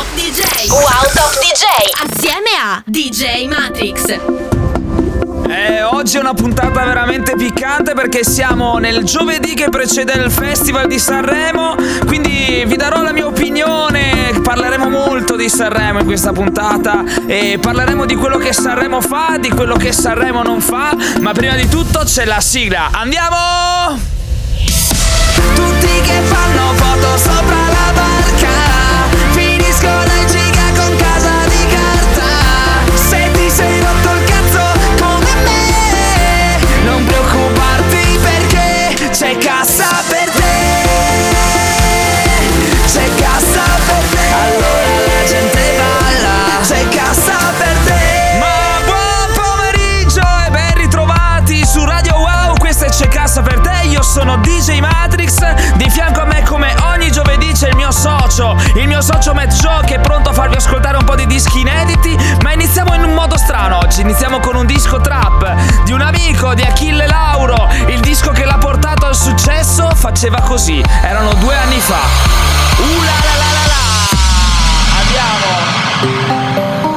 Top DJ. Wow Top DJ. Assieme a DJ Matrix. Eh, oggi è una puntata veramente piccante perché siamo nel giovedì che precede il Festival di Sanremo, quindi vi darò la mia opinione, parleremo molto di Sanremo in questa puntata e parleremo di quello che Sanremo fa, di quello che Sanremo non fa, ma prima di tutto c'è la sigla. Andiamo! Tutti che fanno foto sopra la barca mio socio Matt Joe, che è pronto a farvi ascoltare un po' di dischi inediti. Ma iniziamo in un modo strano oggi. Iniziamo con un disco trap di un amico di Achille Lauro. Il disco che l'ha portato al successo faceva così. Erano due anni fa. Uh la la la la la. Andiamo.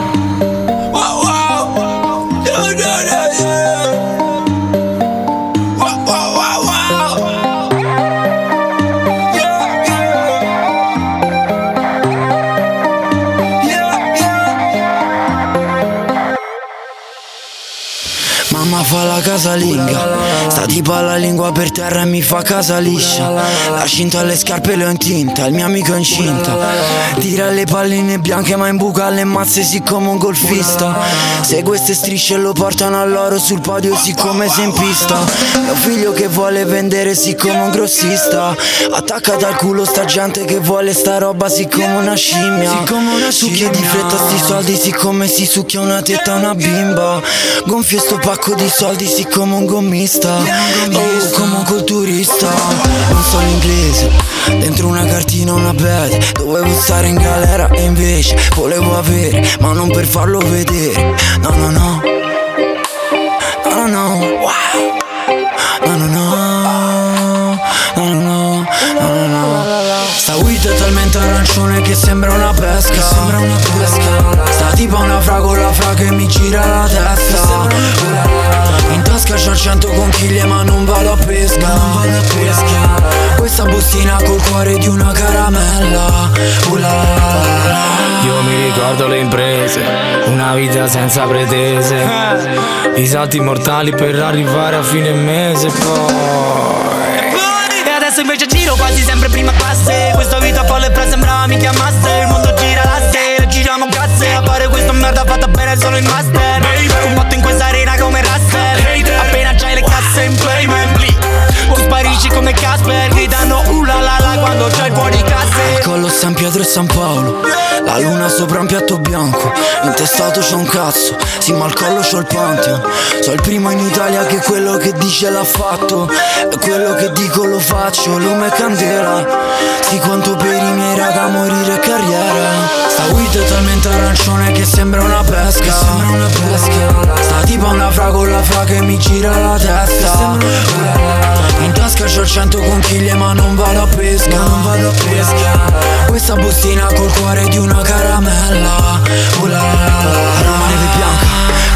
Mamma fa la casalinga. Sta tipo la lingua per terra e mi fa casa liscia. La cinta alle scarpe le ho in tinta Il mio amico è incinta. Tira le palline bianche ma imbuca le mazze siccome un golfista. Se queste strisce lo portano all'oro sul podio siccome sei in pista. Mio figlio che vuole vendere siccome un grossista. Attaccata al culo sta gente che vuole sta roba siccome una scimmia. Siccome una Succhia di fretta sti soldi siccome si succhia una tetta a una bimba. Gonfio sto pacco di soldi siccome un gommista. Oh come un culturista. Non so l'inglese Dentro una cartina una bed. Dovevo stare in galera e invece volevo avere Ma non per farlo vedere. No no no. No no no. Wow. No no no. No no no. No no no. Sta weed è talmente arancione che sembra una pesca. Sembra una pesca. Sta tipo una fragola fra che mi gira la testa tasca c'ho 100 conchiglie ma non vado a pesca. Non vado a pesca. Questa bustina col cuore di una caramella. Uh la la la la. Io mi ricordo le imprese, una vita senza pretese, i salti mortali per arrivare a fine mese poi. E adesso invece giro quasi sempre prima classe. Questa vita folle pre sembra mi chiamasse. Il mondo gira la sera, giriamo grazie. A fare questa merda fatta bene solo in master. Combatto in questa arena come Appena casse in playment Tu sparisci come Casper Gridando uh la la la quando c'hai il fuori classe Collo San Pietro e San Paolo. La luna sopra un piatto bianco. Intestato c'ho un cazzo. Sì ma al collo c'ho il Pantheon. So il primo in Italia che quello che dice l'ha fatto. E quello che dico lo faccio. Lume e candela. Sì quanto per i miei raga morire carriera. Sta weed è talmente arancione che sembra una pesca. Sembra una pesca. Sta tipo una fragola fra che mi gira la testa. In tasca c'ho 100 conchiglie ma non vado a pesca Non vado a pesca Questa bustina col cuore di una caramella. Uh la la la la neve bianca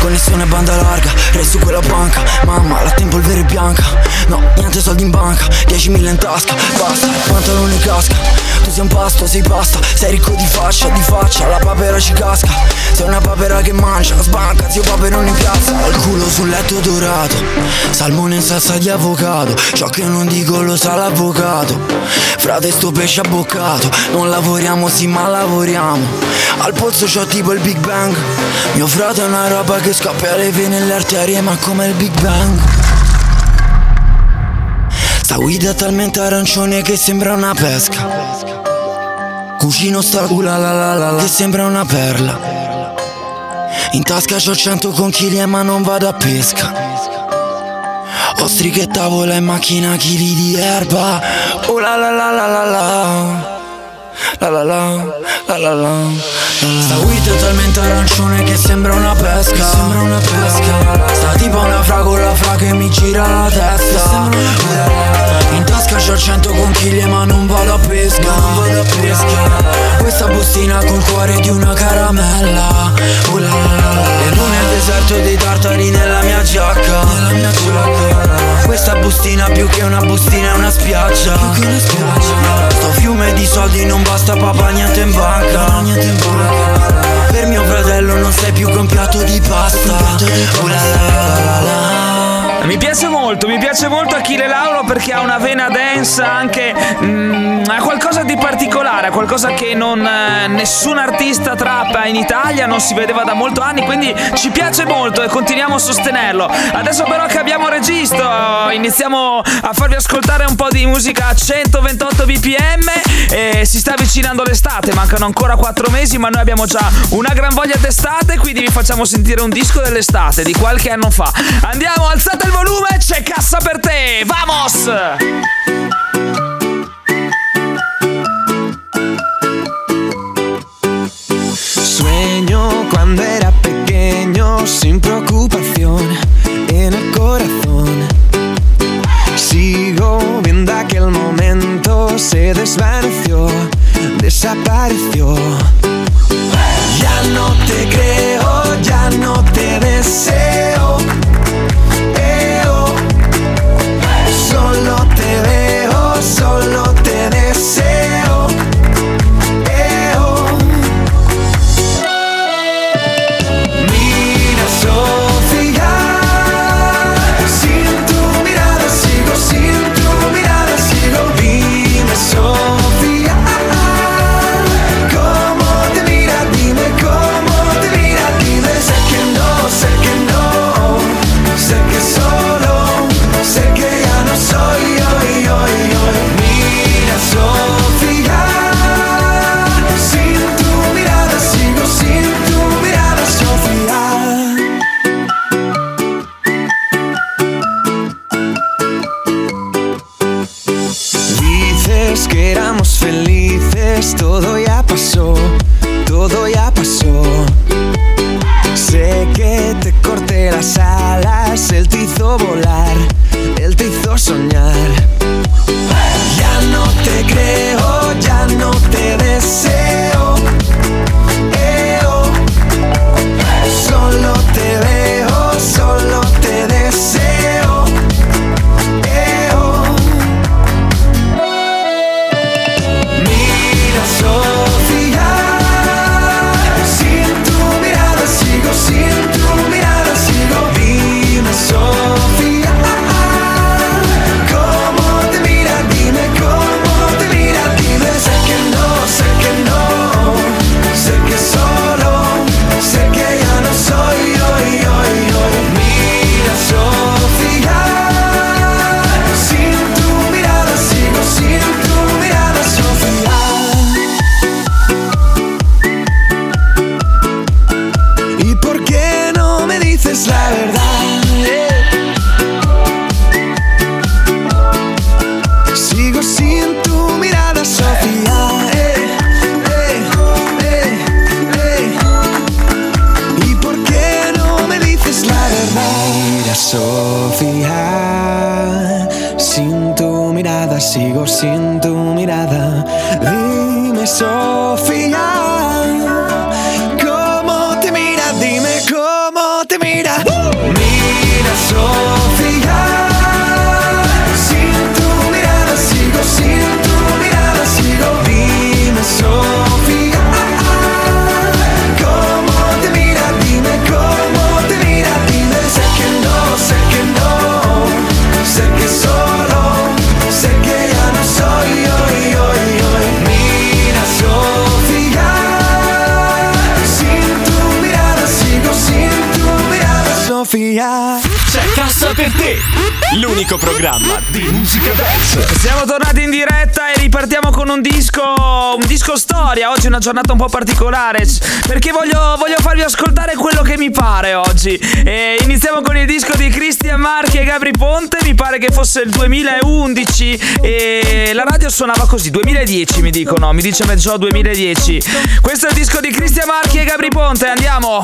Connessione banda larga Resto su quella banca. Mamma la tempo è bianca. No, niente soldi in banca 10.000 in tasca. Basta, pantalone casca. Tu sei un pasto, sei pasta. Sei ricco di faccia, di faccia La papera ci casca. Sei una papera che mangia Sbanca, zio paperone in piazza Ho il culo sul letto dorato Salmone in salsa di avocado. Ciò che non dico lo sa l'avvocato. Frate sto pesce abboccato. Non lavoriamo sì ma lavoriamo. Al pozzo c'ho tipo il Big Bang. Mio frate è una roba che scoppia le vene e le arterie Ma come il Big Bang. Sta guida talmente arancione che sembra una pesca. Cucino sta la la la la Che sembra una perla. In tasca c'ho 100 conchiglie ma non vado a pesca. Ostriche tavola e macchina chili di erba. Oh la la la la la la La la la la la la. Sta weed è talmente arancione che sembra una pesca. Sembra una pesca. Sta tipo una fragola fra che mi gira la testa. In tasca c'ho 100 conchiglie ma non vado a pesca. Non vado a pesca. Questa bustina col cuore di una caramella. Uh la la la E non è deserto dei tartari nella mia giacca. Nella mia giacca. Questa bustina più che una bustina è una spiaggia. Più che una spiaggia. Sto fiume di soldi non basta papà niente in banca. Niente in banca. Per mio fratello non sei più con piatto di pasta. Uh la la la la la mi piace molto, mi piace molto Achille Lauro perché ha una vena densa anche. Mm, ha qualcosa di particolare, qualcosa che non, eh, nessun artista trappa in Italia non si vedeva da molto anni, quindi ci piace molto e continuiamo a sostenerlo. Adesso però che abbiamo registro, iniziamo a farvi ascoltare un po' di musica a 128 bpm e si sta avvicinando l'estate, mancano ancora 4 mesi, ma noi abbiamo già una gran voglia d'estate, quindi vi facciamo sentire un disco dell'estate di qualche anno fa. Andiamo, alzate il volume, c'è cassa per te! Vamos! Sueño cuando era pequeño sin preocupación en el corazón. Sigo viendo aquel momento, se desvaneció, desapareció. Ya no te creo, ya no te deseo. Una giornata un po' particolare perché voglio, voglio farvi ascoltare quello che mi pare oggi. E iniziamo con il disco di Cristian Marchi e Gabri Ponte. Mi pare che fosse il 2011 e la radio suonava così. 2010 mi dicono, mi dice Mezzò 2010. Questo è il disco di Cristian Marchi e Gabri Ponte. Andiamo.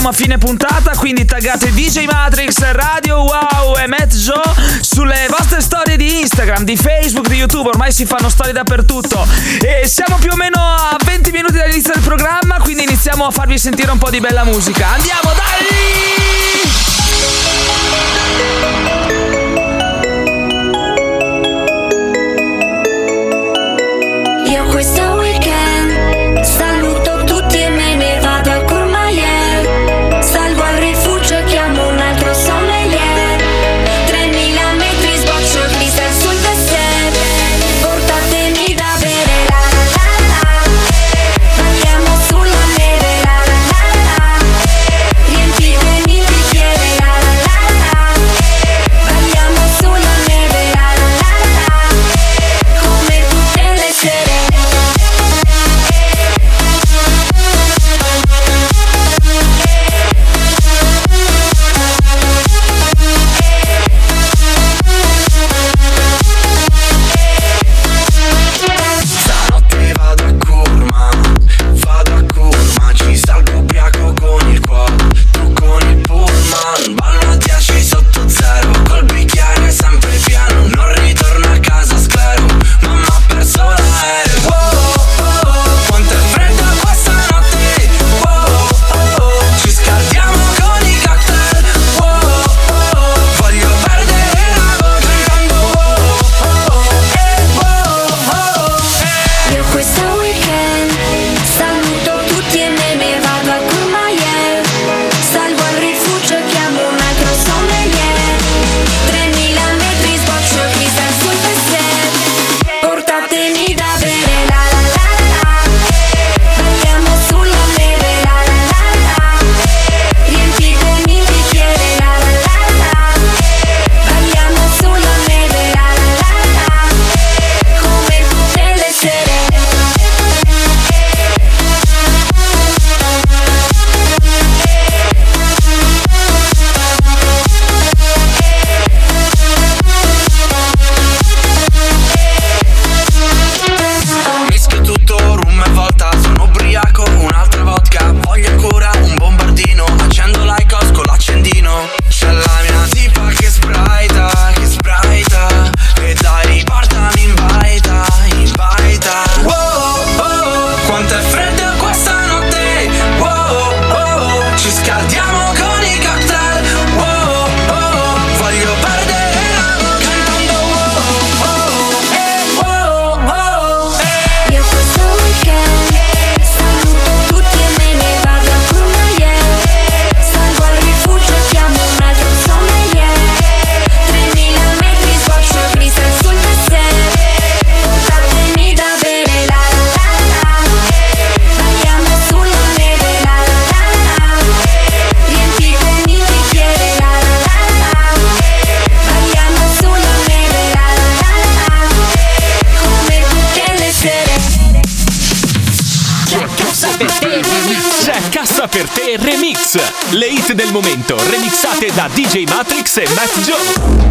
siamo a fine puntata, quindi taggate DJ Matrix, Radio Wow e Matt Joe sulle vostre storie di Instagram, di Facebook, di YouTube, ormai si fanno storie dappertutto. E siamo più o meno a 20 minuti dall'inizio del programma, quindi iniziamo a farvi sentire un po' di bella musica. Andiamo, dai! Del momento remixate da DJ Matrix e Matt Joe.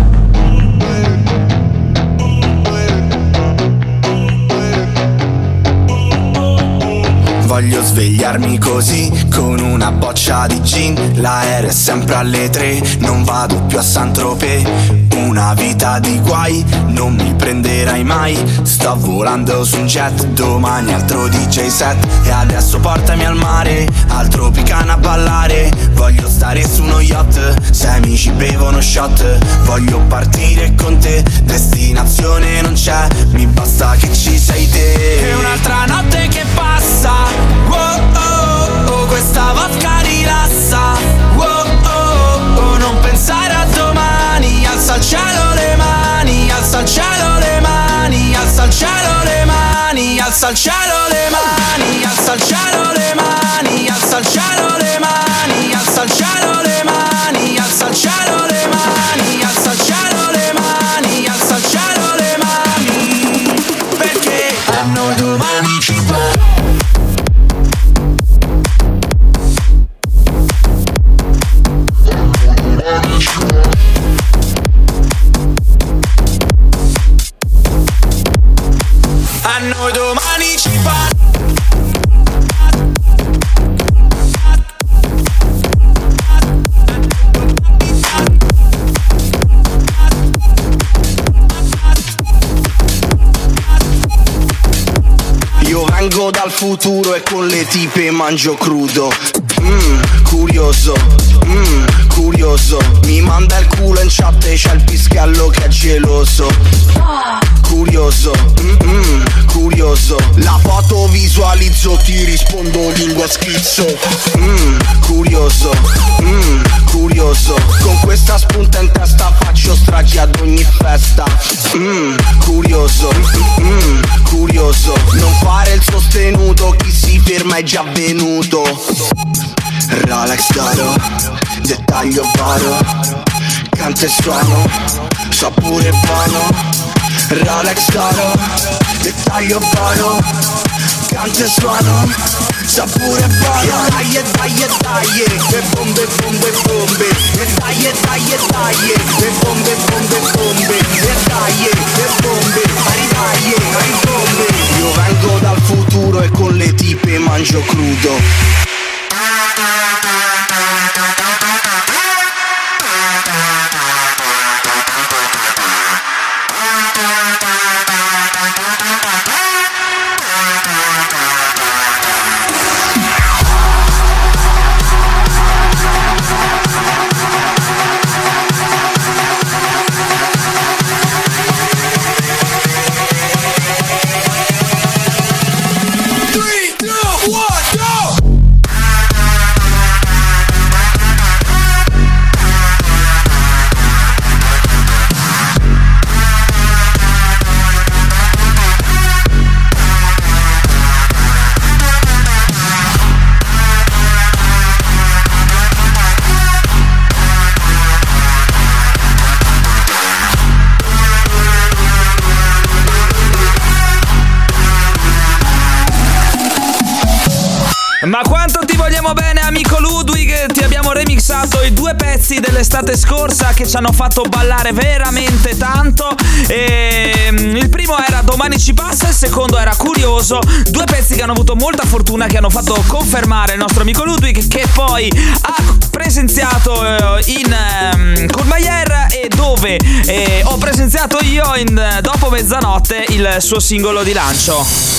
Voglio svegliarmi così con una boccia di gin L'aereo è sempre alle tre, non vado più a Saint-Tropez Una vita di guai, non mi prenderai mai. Sto volando su un jet, domani altro DJ set. E adesso portami al mare, al Tropicana a ballare. Voglio stare su uno yacht, se amici bevono shot. Voglio partire con te, destinazione non c'è. Mi basta che ci sei te. E un'altra notte che passa Alza al cielo le mani, alza al cielo le mani Alza al cielo le mani, alza al cielo le mani tipe mangio crudo. Mmm, curioso, mmm, curioso. Mi manda il culo in chat e c'è il pischello che è geloso Curioso, mmm, curioso. La foto visualizzo, ti rispondo lingua schizzo Mmm, curioso, mmm, curioso. Con questa spunta in testa faccio stragi ad ogni festa. Mmm, curioso, mmm, curioso. Non fare il sostenuto, chi si ferma è già venuto. Rolex d'oro, dettaglio varo. Canto e suono, so pure buono Rolex d'oro, dettaglio varo Canto e suono, so pure buono. Dai e dai e dai e bombe bombe bombe. E dai e dai e dai e bombe bombe bombe. E dai e bombe, ari dai e ari bombe. Io vengo dal futuro e con le tipe mangio crudo che ci hanno fatto ballare veramente tanto. E mm, il primo era Domani ci passa, il secondo era Curioso. Due pezzi che hanno avuto molta fortuna, che hanno fatto confermare il nostro amico Ludwig, che poi ha presenziato eh, in ehm, Courmayeur e dove eh, ho presenziato io in Dopo mezzanotte il suo singolo di lancio.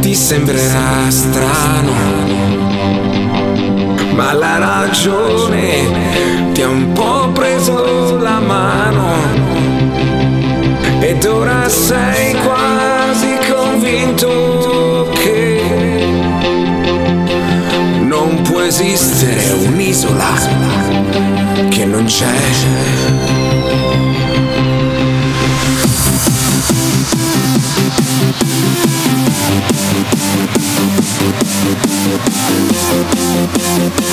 ti sembrerà strano, ma la ragione ti ha un po' preso la mano ed ora sei quasi convinto che non può esistere un'isola che non c'è. Seconda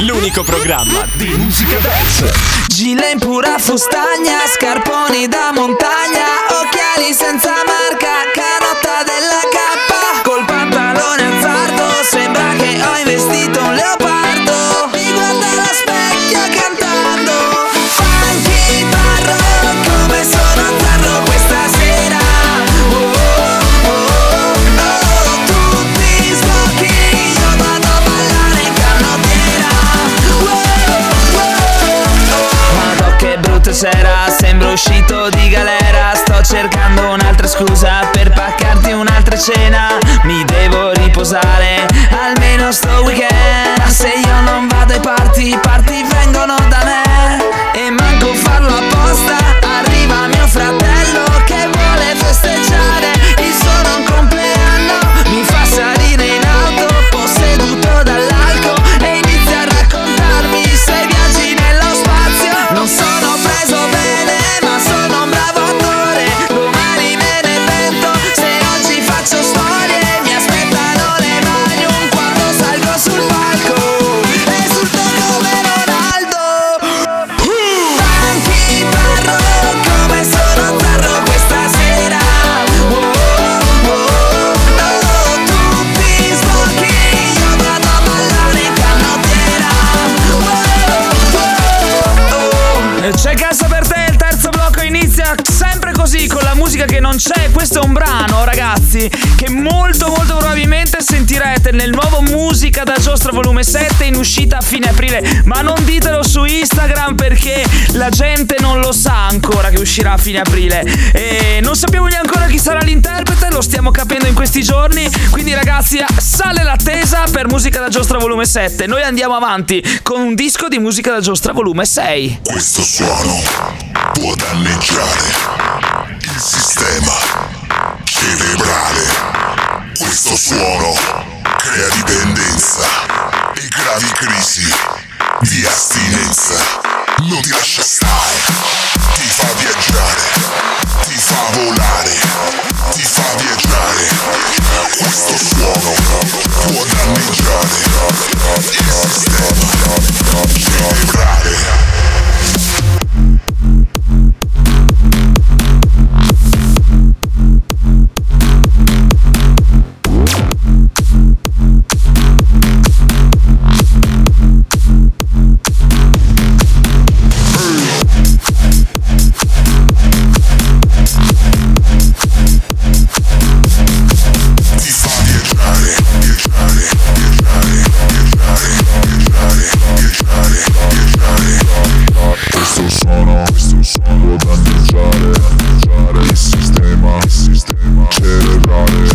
l'unico programma di musica dance. Gile in pura fustagna, scarponi da montagna, occhiali senza marca, canotta della K, col pantalone azzardo, sembra che ho investito un leopardo. Scusa per paccarti un'altra cena. Mi devo riposare, almeno sto weekend. Se io non vado ai party, party C'è cassa per te, il terzo blocco inizia sempre così con la musica che non c'è. Questo è un brano, ragazzi, che molto molto probabilmente sentirete nel nuovo Musica da Giostra volume 7 in uscita a fine aprile. Ma non ditelo su Instagram perché la gente non lo sa ancora che uscirà a fine aprile. E non sappiamo neanche ancora chi sarà l'interprete, lo stiamo capendo in questi giorni. Quindi ragazzi, sale l'attesa per Musica da Giostra volume 7. Noi andiamo avanti con un disco di Musica da Giostra volume 6. Questo suono può danneggiare sistema cerebrale. Questo suono crea dipendenza e gravi crisi di astinenza. Non ti lascia stare, ti fa viaggiare, ti fa volare, ti fa viaggiare. Questo suono può danneggiare il sistema cerebrale. sistema cerebrale.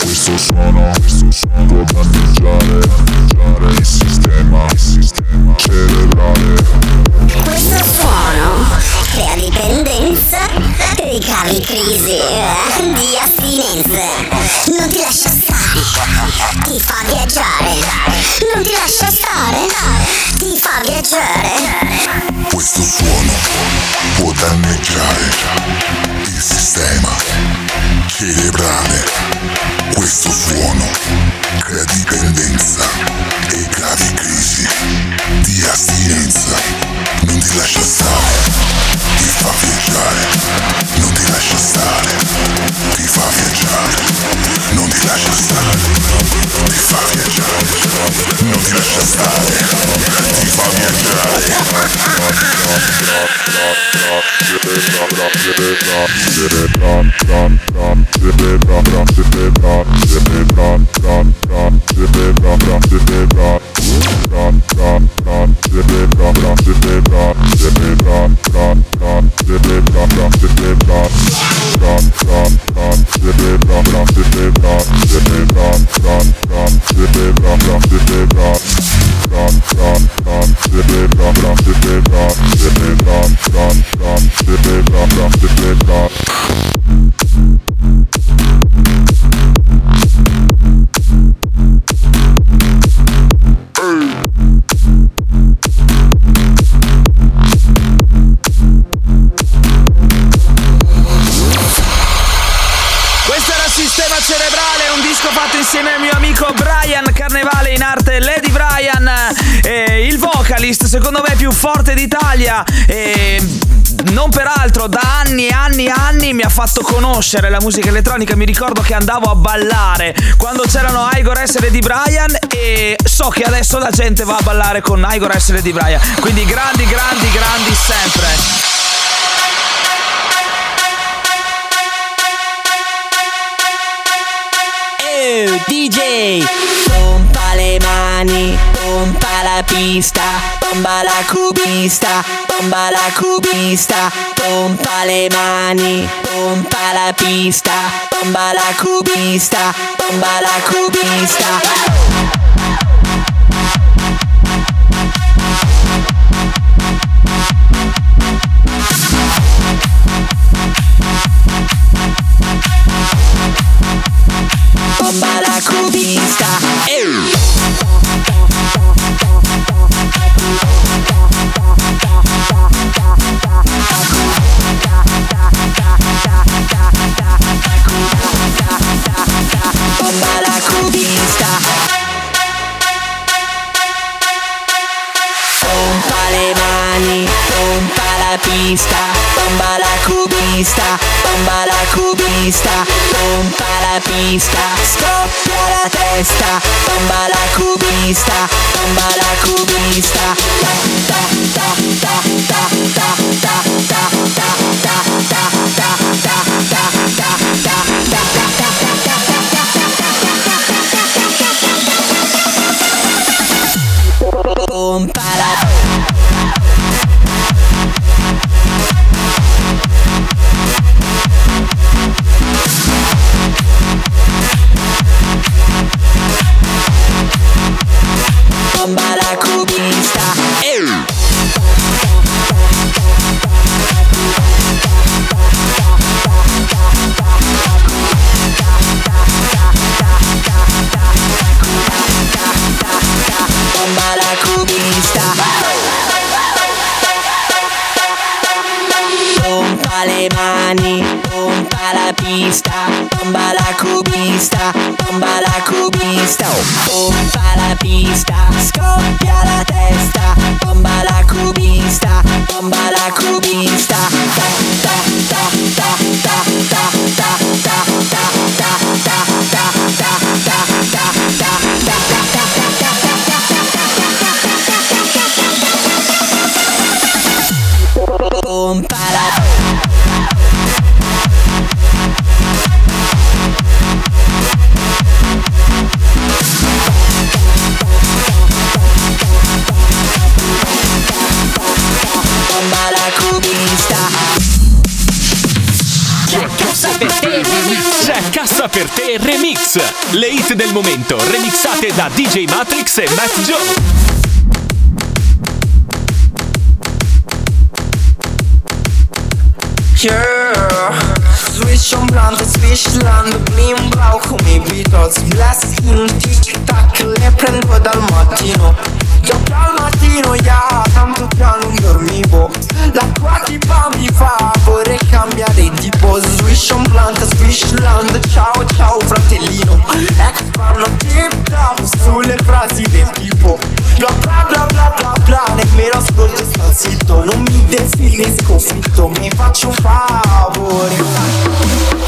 Questo suono, questo suono può danneggiare, danneggiare il sistema, il sistema cerebrale. Questo suono crea dipendenza, e ricavi crisi. Eh? Forte d'Italia e non peraltro da anni e anni e anni mi ha fatto conoscere la musica elettronica, mi ricordo che andavo a ballare quando c'erano Igor S. di Brian e so che adesso la gente va a ballare con Igor S. di Brian, quindi grandi, grandi, grandi sempre. Eh, DJ Pompa le mani, pompa la pista Bomba la cubista, bomba la cubista Pompa le mani, pompa la pista Bomba la cubista, bomba la cubista pista Bomba la cubista, bomba la cubista Pompa la pista, scoppia la testa Bomba la cubista, bomba la cubista. Ta ta ta ta ta ta ta ta ta ta ta ta ta ta ta ta ta these Le hit del momento, remixate da DJ Matrix e Matt Joe. Yeah, switch on blunt, switch land, blim blau come i Beatles, glass in tic tac, le prendo dal mattino. Già dal mattino ya, tanto già non dormivo. La tua tipa mi fa, vorrei cambiare tipo. Swish on plant, swish land, ciao ciao fratellino. Ecco fanno tip tap sulle frasi del tipo. Bla bla bla bla bla bla, nemmeno ascolto sto zitto. Non mi definisco fitto, mi faccio un favore.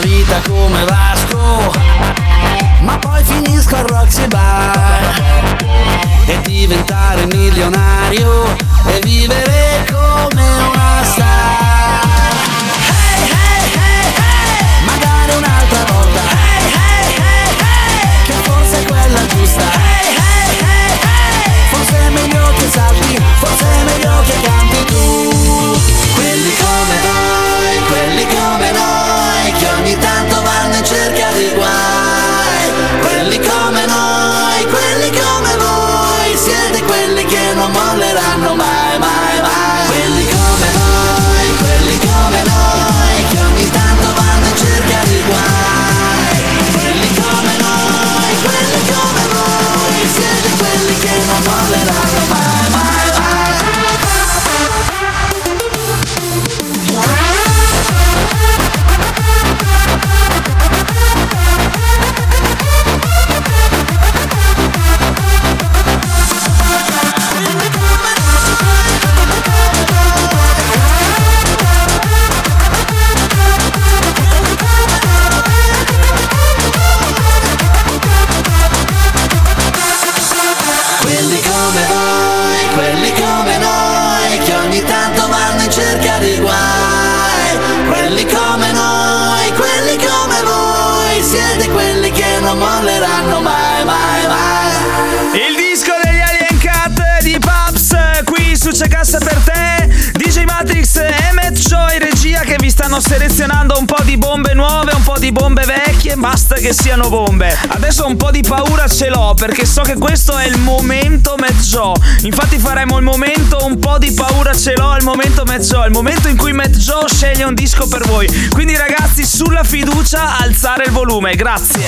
vita come Vasco. Ma poi finisco al Roxy Bar. E diventare milionario E vivere come una star. stanno selezionando un po' di bombe nuove, un po' di bombe vecchie, basta che siano bombe. Adesso un po' di paura ce l'ho perché so che questo è il momento mezzo. Infatti faremo il momento un po' di paura ce l'ho, al momento mezzo, il momento in cui mezzo sceglie un disco per voi. Quindi ragazzi, sulla fiducia alzare il volume, grazie.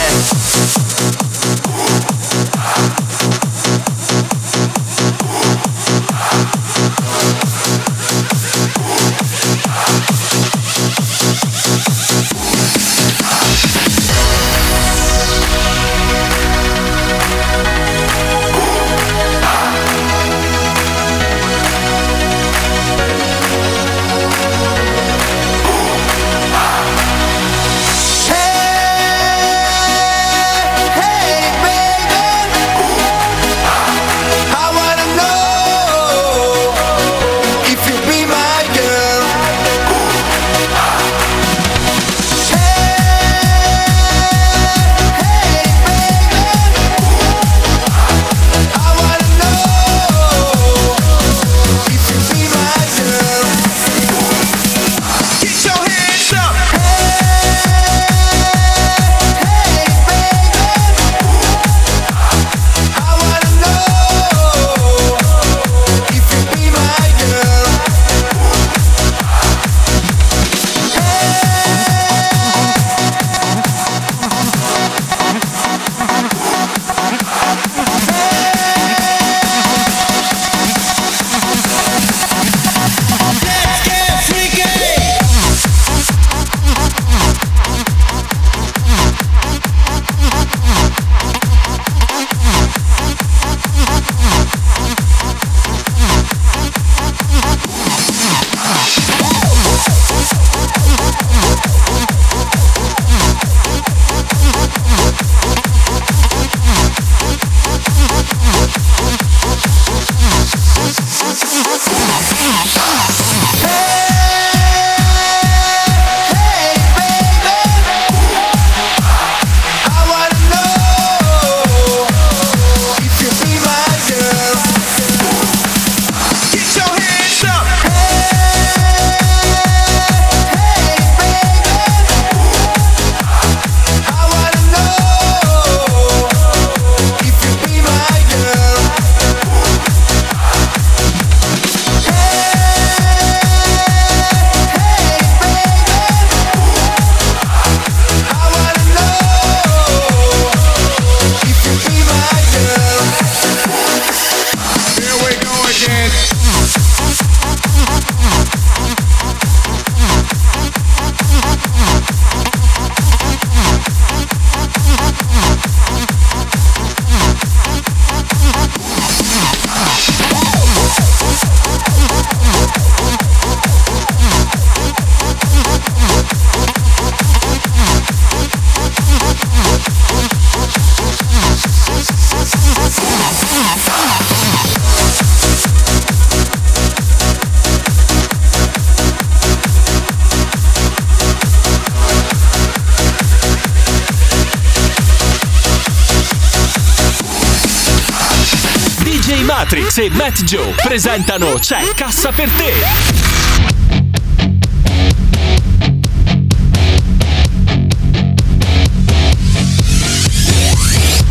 Fedez e Matt Joe presentano C'è Cassa per te!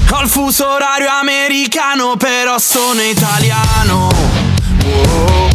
Col fuso orario americano, però sono italiano. Wow.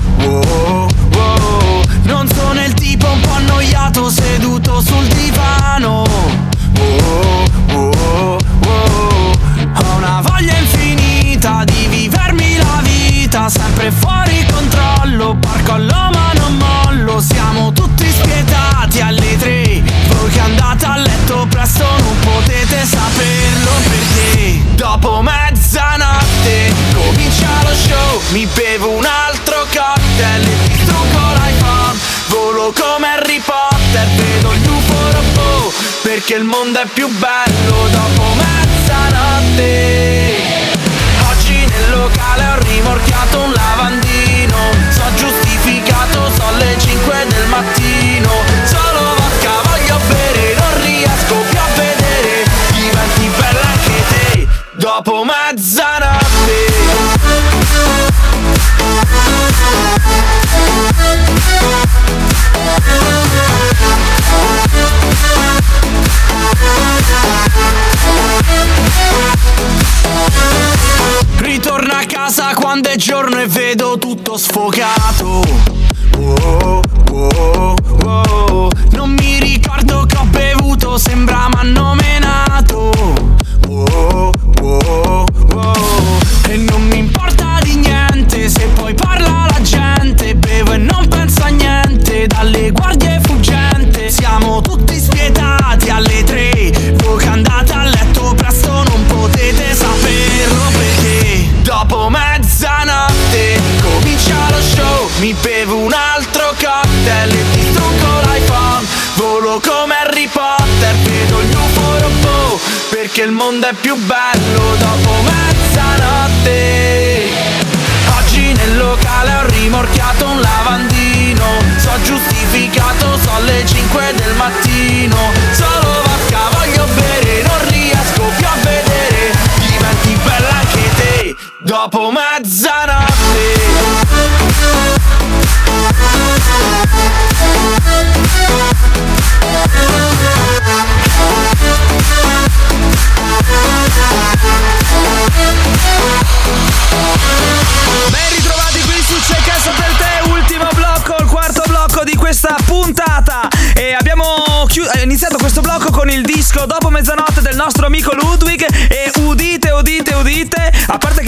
capo Mazzanotti Ritorna a casa quando è giorno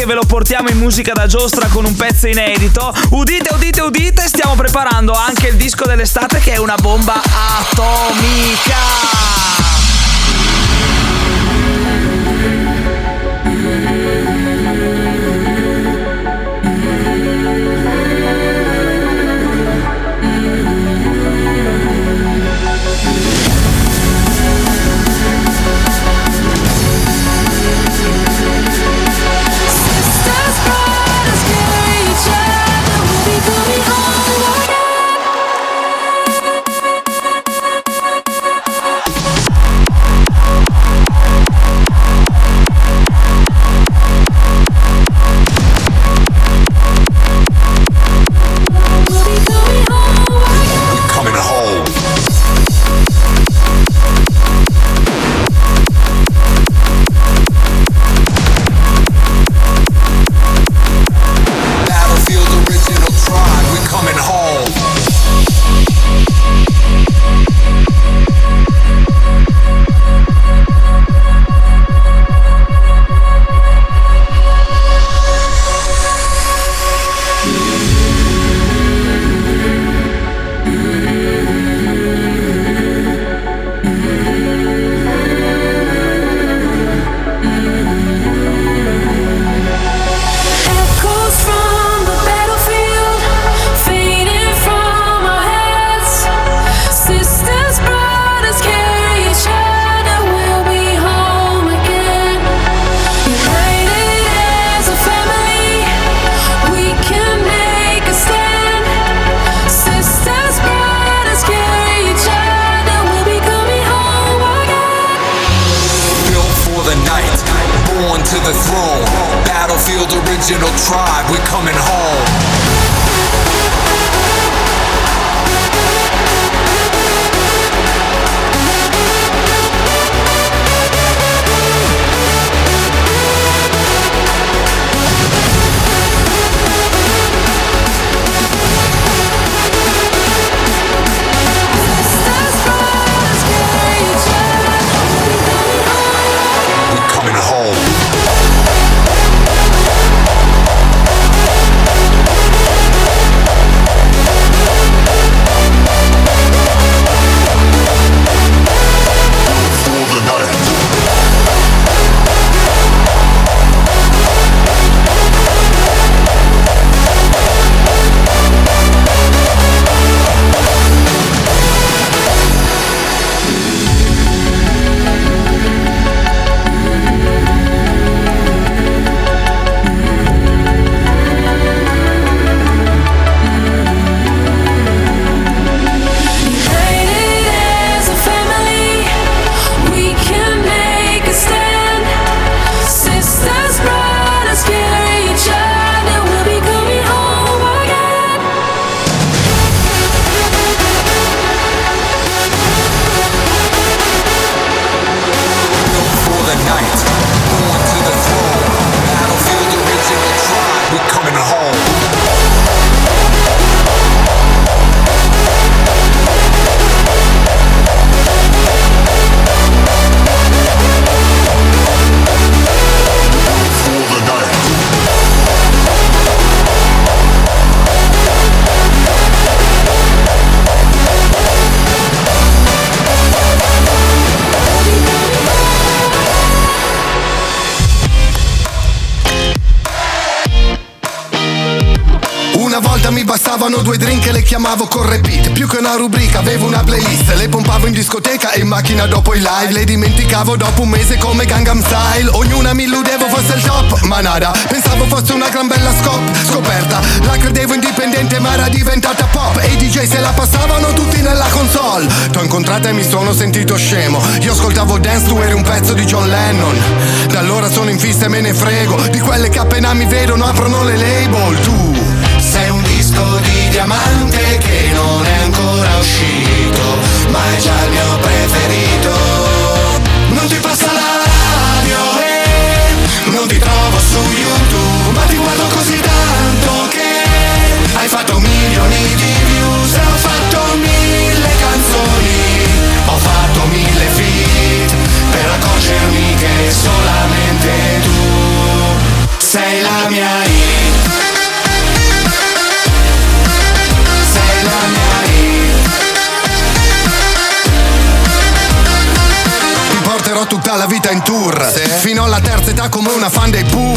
ve lo portiamo in musica da giostra con un pezzo inedito. Udite, udite, udite, stiamo preparando anche il disco dell'estate che è una bomba atomica. Live Le dimenticavo dopo un mese come Gangnam Style. Ognuna mi illudevo fosse il top Ma nada, pensavo fosse una gran bella scop Scoperta, la credevo indipendente ma era diventata pop. E i DJ se la passavano tutti nella console. T'ho incontrata e mi sono sentito scemo. Io ascoltavo Dance, tu eri un pezzo di John Lennon. Da allora sono in fissa e me ne frego. Di quelle che appena mi vedono aprono le label. Tu sei un disco di diamante che non è ancora uscito, ma è già il mio preferito. Non ti passa la radio e non ti trovo su YouTube, ma ti guardo così tanto che hai fatto milioni di views e ho fatto mille canzoni, ho fatto mille feat per accorgermi che solamente tu sei la mia tutta la vita in tour. Fino alla terza età come una fan dei Pooh.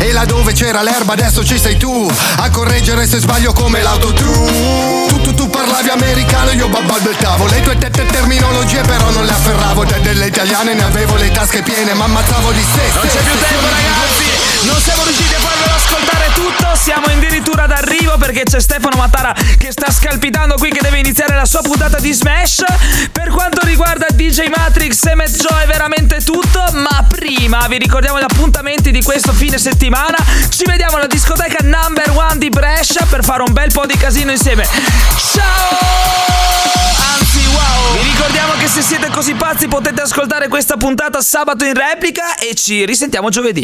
E là dove c'era l'erba adesso ci sei tu A correggere se sbaglio come l'autotune. Tu, tu, tu parlavi americano io babbalbettavo Le tue tette terminologie però non le afferravo. Te delle italiane ne avevo le tasche piene Ma ammazzavo di sé. Non c'è più tempo ragazzi Non siamo riusciti a farvelo ascoltare tutto Siamo addirittura d'arrivo perché c'è Stefano Matara Che sta scalpitando qui Che deve iniziare la sua puntata di Smash. Per quanto riguarda DJ Matrix e Joe è veramente tutto Ma prima vi ricordiamo gli appuntamenti di questo fine settimana. Ci vediamo alla discoteca number one di Brescia Per fare un bel po' di casino insieme. Ciao! Anzi wow! Vi ricordiamo che se siete così pazzi potete ascoltare questa puntata sabato in replica E ci risentiamo giovedì